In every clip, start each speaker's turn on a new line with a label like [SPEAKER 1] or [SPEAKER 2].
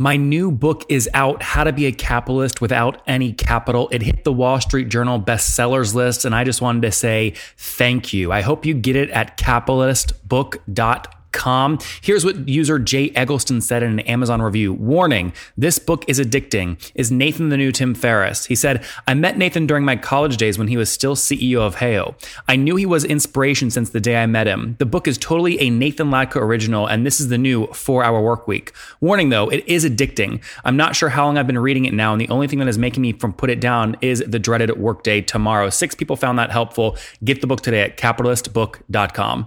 [SPEAKER 1] My new book is out, How to Be a Capitalist Without Any Capital. It hit the Wall Street Journal bestsellers list, and I just wanted to say thank you. I hope you get it at capitalistbook.com Com. Here's what user Jay Eggleston said in an Amazon review. Warning, this book is addicting. Is Nathan the new Tim Ferriss? He said, I met Nathan during my college days when he was still CEO of Heyo. I knew he was inspiration since the day I met him. The book is totally a Nathan Latka original, and this is the new four hour work week. Warning though, it is addicting. I'm not sure how long I've been reading it now, and the only thing that is making me from put it down is the dreaded workday tomorrow. Six people found that helpful. Get the book today at capitalistbook.com.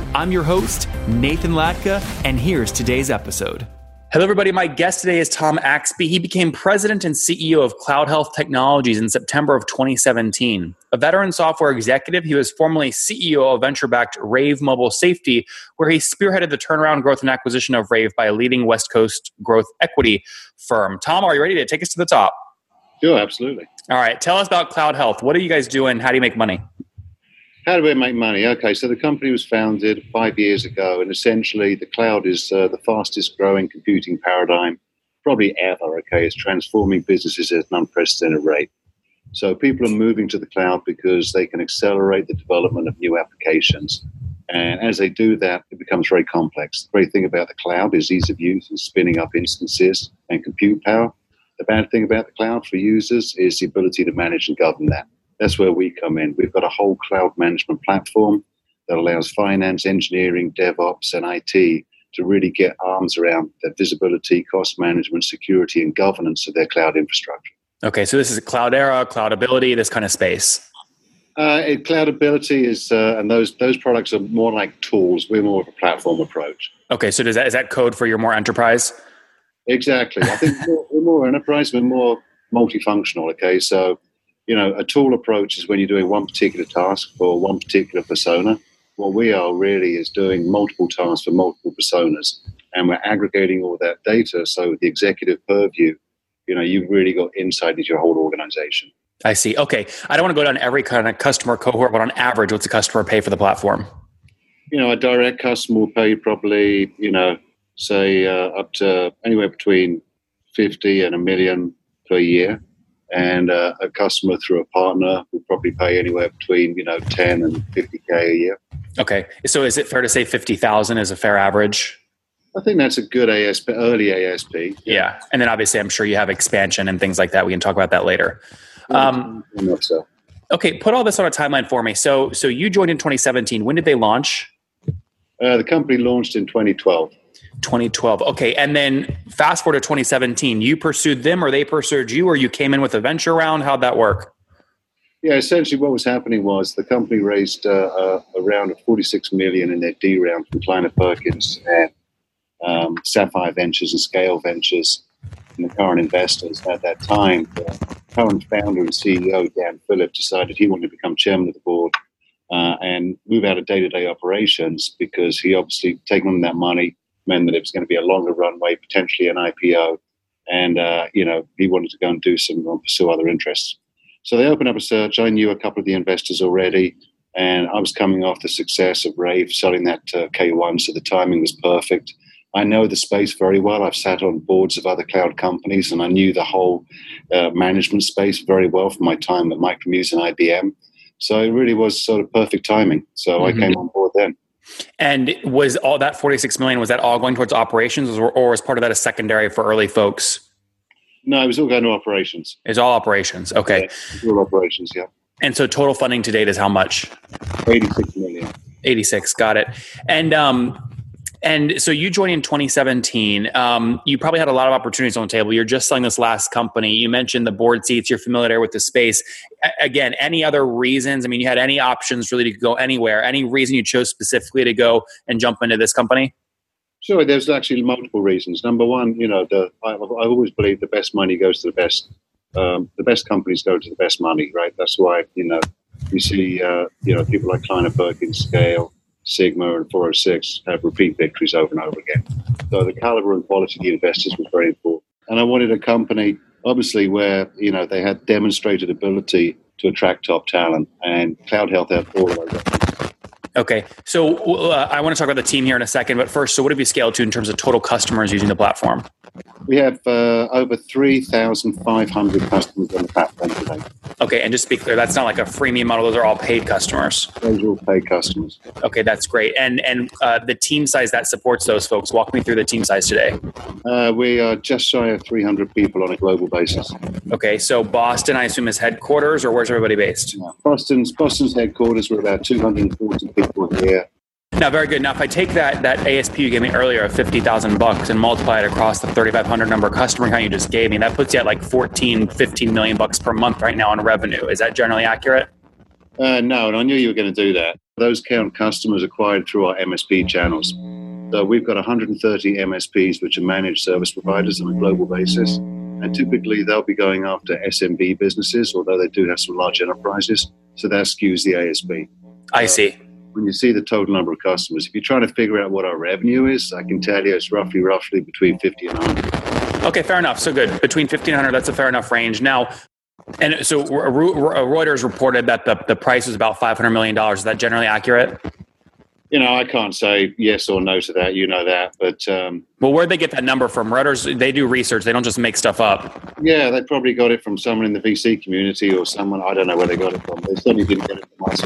[SPEAKER 1] I'm your host, Nathan Latka, and here's today's episode. Hello, everybody. My guest today is Tom Axbey. He became president and CEO of Cloud Health Technologies in September of 2017. A veteran software executive, he was formerly CEO of venture backed Rave Mobile Safety, where he spearheaded the turnaround growth and acquisition of Rave by a leading West Coast growth equity firm. Tom, are you ready to take us to the top?
[SPEAKER 2] Sure, absolutely.
[SPEAKER 1] All right. Tell us about Cloud Health. What are you guys doing? How do you make money?
[SPEAKER 2] How do we make money? Okay, so the company was founded five years ago, and essentially the cloud is uh, the fastest growing computing paradigm probably ever. Okay, it's transforming businesses at an unprecedented rate. So people are moving to the cloud because they can accelerate the development of new applications. And as they do that, it becomes very complex. The great thing about the cloud is ease of use and spinning up instances and compute power. The bad thing about the cloud for users is the ability to manage and govern that. That's where we come in. We've got a whole cloud management platform that allows finance, engineering, DevOps, and IT to really get arms around the visibility, cost management, security, and governance of their cloud infrastructure.
[SPEAKER 1] Okay, so this is Cloudera, Cloudability, this kind of space.
[SPEAKER 2] Uh, it, Cloudability is, uh, and those those products are more like tools. We're more of a platform approach.
[SPEAKER 1] Okay, so does that is that code for your more enterprise?
[SPEAKER 2] Exactly. I think we're, we're more enterprise. We're more multifunctional. Okay, so you know, a tool approach is when you're doing one particular task for one particular persona. What we are really is doing multiple tasks for multiple personas, and we're aggregating all that data. So the executive purview, you know, you've really got insight into your whole organization.
[SPEAKER 1] I see. Okay, I don't want to go down every kind of customer cohort, but on average, what's a customer pay for the platform?
[SPEAKER 2] You know, a direct customer will pay probably, you know, say uh, up to anywhere between fifty and a million per year and uh, a customer through a partner will probably pay anywhere between you know 10 and 50k a year.
[SPEAKER 1] Okay. So is it fair to say 50000 is a fair average?
[SPEAKER 2] I think that's a good asp early asp
[SPEAKER 1] yeah. yeah. and then obviously i'm sure you have expansion and things like that. We can talk about that later. Um,
[SPEAKER 2] so.
[SPEAKER 1] okay. Put all this on a timeline for me. So so you joined in 2017 when did they launch?
[SPEAKER 2] Uh, the company launched in 2012
[SPEAKER 1] 2012. Okay. And then fast forward to 2017, you pursued them or they pursued you or you came in with a venture round? How'd that work?
[SPEAKER 2] Yeah, essentially what was happening was the company raised uh, a round of 46 million in their D round from Kleiner Perkins and um, Sapphire Ventures and Scale Ventures and the current investors. At that time, the current founder and CEO, Dan Phillips, decided he wanted to become chairman of the board uh, and move out of day-to-day operations because he obviously taken on that money meant that it was going to be a longer runway, potentially an IPO, and uh, you know he wanted to go and do some and pursue other interests. So they opened up a search. I knew a couple of the investors already, and I was coming off the success of Rave selling that uh, K1, so the timing was perfect. I know the space very well. I've sat on boards of other cloud companies, and I knew the whole uh, management space very well from my time at Micromuse and IBM. So it really was sort of perfect timing. So mm-hmm. I came on board then.
[SPEAKER 1] And was all that 46 million, was that all going towards operations or, or was part of that a secondary for early folks?
[SPEAKER 2] No, it was all going to operations.
[SPEAKER 1] It's all operations. Okay.
[SPEAKER 2] Yeah, all operations, yeah.
[SPEAKER 1] And so total funding to date is how much?
[SPEAKER 2] 86 million.
[SPEAKER 1] 86, got it. And um, And so you joined in 2017. Um, you probably had a lot of opportunities on the table. You're just selling this last company. You mentioned the board seats. You're familiar with the space. A- again, any other reasons? I mean, you had any options really to go anywhere. Any reason you chose specifically to go and jump into this company?
[SPEAKER 2] Sure, there's actually multiple reasons. Number one, you know, the I, I've always believed the best money goes to the best. Um, the best companies go to the best money, right? That's why you know you see uh, you know people like Kleiner Perkins, Scale, Sigma, and 406 have uh, repeat victories over and over again. So the caliber and quality of the investors was very important. And I wanted a company, obviously, where you know they had demonstrated ability to attract top talent, and Cloud Health had all of those.
[SPEAKER 1] Okay, so uh, I want to talk about the team here in a second, but first, so what have you scaled to in terms of total customers using the platform?
[SPEAKER 2] We have uh, over 3,500 customers on the platform today.
[SPEAKER 1] Okay, and just to be clear, that's not like a freemium model; those are all paid customers.
[SPEAKER 2] Those are all paid customers.
[SPEAKER 1] Okay, that's great. And and uh, the team size that supports those folks. Walk me through the team size today.
[SPEAKER 2] Uh, we are just shy of 300 people on a global basis.
[SPEAKER 1] Okay, so Boston, I assume, is headquarters, or where's everybody based?
[SPEAKER 2] Boston's Boston's headquarters. We're about 240 people here.
[SPEAKER 1] Now, very good. Now, if I take that that ASP you gave me earlier of fifty thousand bucks and multiply it across the thirty five hundred number customer count you just gave me, that puts you at like 14, 15 million bucks per month right now on revenue. Is that generally accurate?
[SPEAKER 2] Uh, no, and I knew you were going to do that. Those count customers acquired through our MSP channels. So we've got 130 MSPs, which are managed service providers on a global basis. And typically they'll be going after SMB businesses, although they do have some large enterprises. So that skews the ASP.
[SPEAKER 1] I see.
[SPEAKER 2] When you see the total number of customers, if you're trying to figure out what our revenue is, I can tell you it's roughly, roughly between 50 and 100.
[SPEAKER 1] Okay, fair enough. So good. Between 15 and 100, that's a fair enough range. Now, and so Reuters reported that the, the price was about $500 million. Is that generally accurate?
[SPEAKER 2] You know, I can't say yes or no to that. You know that, but um,
[SPEAKER 1] well, where'd they get that number from? Reuters, they do research. They don't just make stuff up.
[SPEAKER 2] Yeah, they probably got it from someone in the VC community or someone. I don't know where they got it from. They certainly didn't get it from us.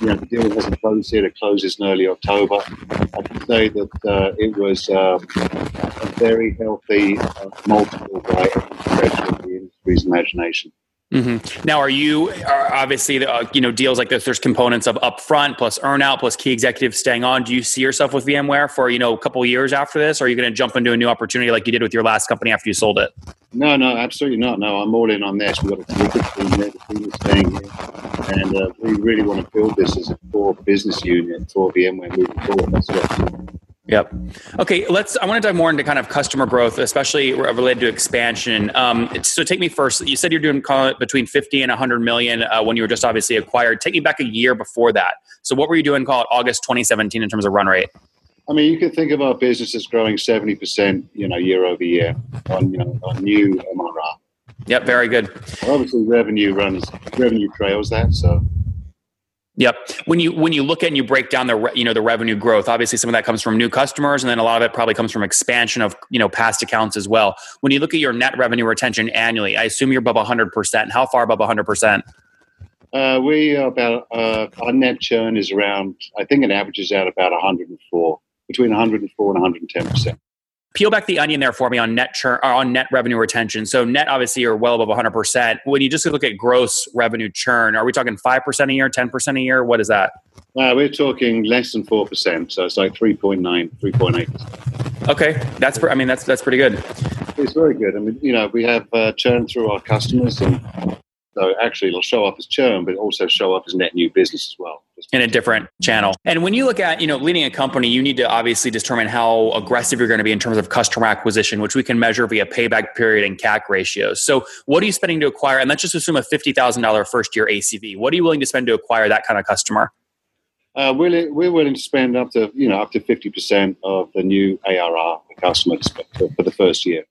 [SPEAKER 2] You know, the deal hasn't closed yet. It closes in early October. I can say that uh, it was uh, a very healthy uh, multiple by stretch of the industry's imagination.
[SPEAKER 1] Mm-hmm. Now, are you are obviously uh, you know deals like this? There's components of upfront plus earnout plus key executives staying on. Do you see yourself with VMware for you know a couple years after this? Or are you going to jump into a new opportunity like you did with your last company after you sold it?
[SPEAKER 2] No, no, absolutely not. No, I'm all in on this. We've got a terrific team there. The team is staying here, and uh, we really want to build this as a core business unit for VMware moving forward. That's what
[SPEAKER 1] Yep. Okay, let's. I want to dive more into kind of customer growth, especially related to expansion. Um, so, take me first. You said you're doing call it between 50 and 100 million uh, when you were just obviously acquired. Take me back a year before that. So, what were you doing? Call it August 2017 in terms of run rate.
[SPEAKER 2] I mean, you can think of our business as growing 70 percent, you know, year over year on you know on new MRR.
[SPEAKER 1] Yep, very good.
[SPEAKER 2] Obviously, revenue runs revenue trails that. So
[SPEAKER 1] Yep. When you when you look at and you break down the re, you know the revenue growth, obviously some of that comes from new customers, and then a lot of it probably comes from expansion of you know past accounts as well. When you look at your net revenue retention annually, I assume you're above 100. percent How far above 100 percent?
[SPEAKER 2] Uh, we are about uh, our net churn is around. I think it averages out about 104, between 104 and 110 percent
[SPEAKER 1] peel back the onion there for me on net churn or on net revenue retention. So net obviously you're well above 100%. When you just look at gross revenue churn, are we talking 5% a year, 10% a year? What is that?
[SPEAKER 2] Uh, we're talking less than 4%, so it's like 3.9, 3.8.
[SPEAKER 1] Okay, that's I mean that's that's pretty good.
[SPEAKER 2] It's very good. I mean, you know, we have uh, churn through our customers and so actually, it'll show up as churn, but also show up as net new business as well.
[SPEAKER 1] In a different channel. And when you look at, you know, leading a company, you need to obviously determine how aggressive you're going to be in terms of customer acquisition, which we can measure via payback period and CAC ratios. So what are you spending to acquire? And let's just assume a $50,000 first year ACV. What are you willing to spend to acquire that kind of customer?
[SPEAKER 2] Uh, we're, we're willing to spend up to, you know, up to 50% of the new ARR the customer for the first year.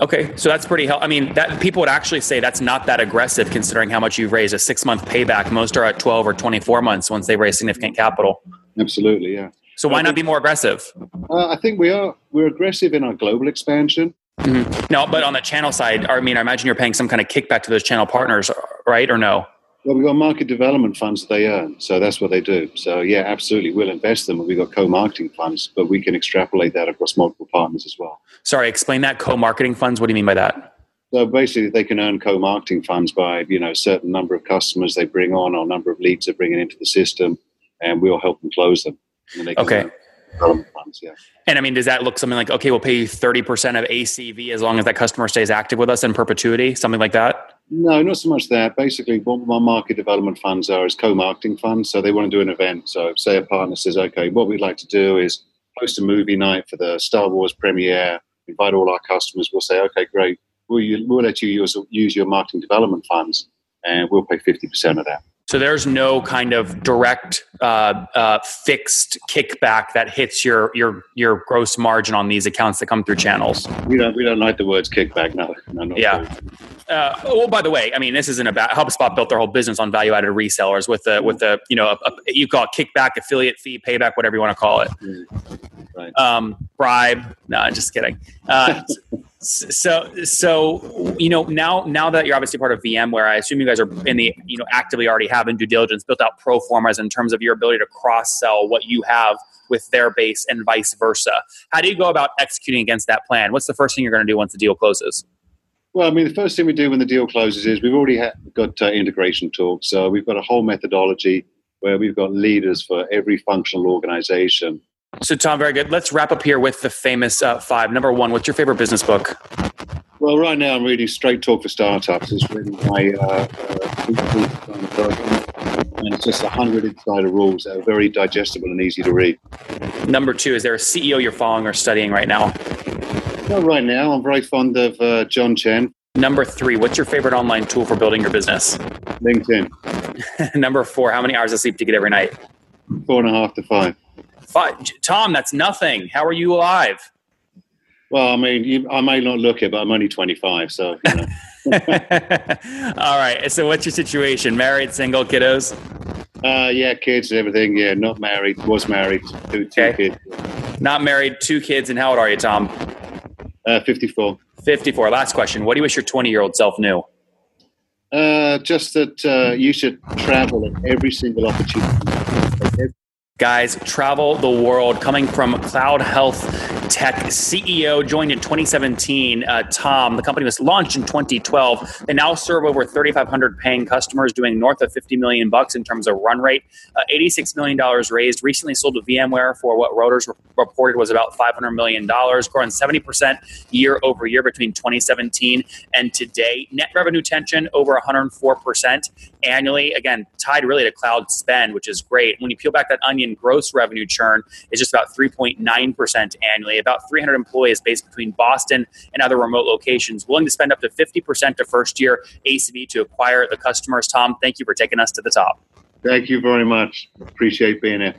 [SPEAKER 1] Okay, so that's pretty helpful. I mean, that people would actually say that's not that aggressive considering how much you've raised. A six month payback. Most are at twelve or twenty four months once they raise significant capital.
[SPEAKER 2] Absolutely, yeah.
[SPEAKER 1] So why not be more aggressive?
[SPEAKER 2] Uh, I think we are. We're aggressive in our global expansion.
[SPEAKER 1] Mm-hmm. No, but on the channel side, I mean, I imagine you're paying some kind of kickback to those channel partners, right? Or no?
[SPEAKER 2] Well, we've got market development funds that they earn, so that's what they do. So yeah, absolutely, we'll invest them. We've got co-marketing funds, but we can extrapolate that across multiple partners as well.
[SPEAKER 1] Sorry, explain that co-marketing funds. What do you mean by that?
[SPEAKER 2] So basically, they can earn co-marketing funds by you know certain number of customers they bring on or number of leads they're bringing into the system, and we'll help them close them.
[SPEAKER 1] okay.
[SPEAKER 2] funds. Yeah.
[SPEAKER 1] And I mean, does that look something like okay, we'll pay you thirty percent of ACV as long as that customer stays active with us in perpetuity, something like that?
[SPEAKER 2] No, not so much that. Basically, what my market development funds are is co-marketing funds. So they want to do an event. So say a partner says, okay, what we'd like to do is host a movie night for the Star Wars premiere, invite all our customers. We'll say, okay, great. We'll, we'll let you use, use your marketing development funds and we'll pay 50% of that.
[SPEAKER 1] So there's no kind of direct uh, uh, fixed kickback that hits your your your gross margin on these accounts that come through channels.
[SPEAKER 2] We don't we don't like the words kickback. No, no
[SPEAKER 1] yeah. Uh, oh, by the way, I mean this isn't about HubSpot built their whole business on value added resellers with the with the you know a, a, you call it kickback, affiliate fee, payback, whatever you want to call it. Right. Um, bribe. No, I'm just kidding. Uh, so so you know now now that you're obviously part of VMware, I assume you guys are in the you know actively already having due diligence, built out pro formas in terms of your ability to cross sell what you have with their base and vice versa. How do you go about executing against that plan? What's the first thing you're going to do once the deal closes?
[SPEAKER 2] Well, I mean, the first thing we do when the deal closes is we've already ha- got uh, integration talks. So we've got a whole methodology where we've got leaders for every functional organization
[SPEAKER 1] so, Tom, very good. Let's wrap up here with the famous uh, five. Number one, what's your favorite business book?
[SPEAKER 2] Well, right now I'm reading Straight Talk for Startups. It's written by uh, uh, and it's just 100 insider rules that are very digestible and easy to read.
[SPEAKER 1] Number two, is there a CEO you're following or studying right now?
[SPEAKER 2] Well, right now I'm very fond of uh, John Chen.
[SPEAKER 1] Number three, what's your favorite online tool for building your business?
[SPEAKER 2] LinkedIn.
[SPEAKER 1] Number four, how many hours of sleep do you get every night?
[SPEAKER 2] Four and a half to five.
[SPEAKER 1] Five. Tom, that's nothing. How are you alive?
[SPEAKER 2] Well, I mean, you, I may not look it, but I'm only 25, so. You know.
[SPEAKER 1] All right. So, what's your situation? Married, single, kiddos?
[SPEAKER 2] Uh, yeah, kids, and everything. Yeah, not married. Was married. Two, two okay. kids.
[SPEAKER 1] Not married, two kids, and how old are you, Tom?
[SPEAKER 2] Uh, 54.
[SPEAKER 1] 54. Last question. What do you wish your 20 year old self knew?
[SPEAKER 2] Uh, just that uh, you should travel at every single opportunity.
[SPEAKER 1] Guys, travel the world coming from Cloud Health Tech CEO, joined in 2017. Uh, Tom, the company was launched in 2012. They now serve over 3,500 paying customers, doing north of 50 million bucks in terms of run rate. Uh, 86 million dollars raised. Recently sold to VMware for what Reuters re- reported was about 500 million dollars, growing 70 percent year over year between 2017 and today. Net revenue tension over 104 percent annually. Again, tied really to cloud spend, which is great. When you peel back that onion, gross revenue churn is just about 3.9 percent annually about 300 employees based between Boston and other remote locations, willing to spend up to 50% of first year ACV to acquire the customers. Tom, thank you for taking us to the top.
[SPEAKER 2] Thank you very much. Appreciate being here.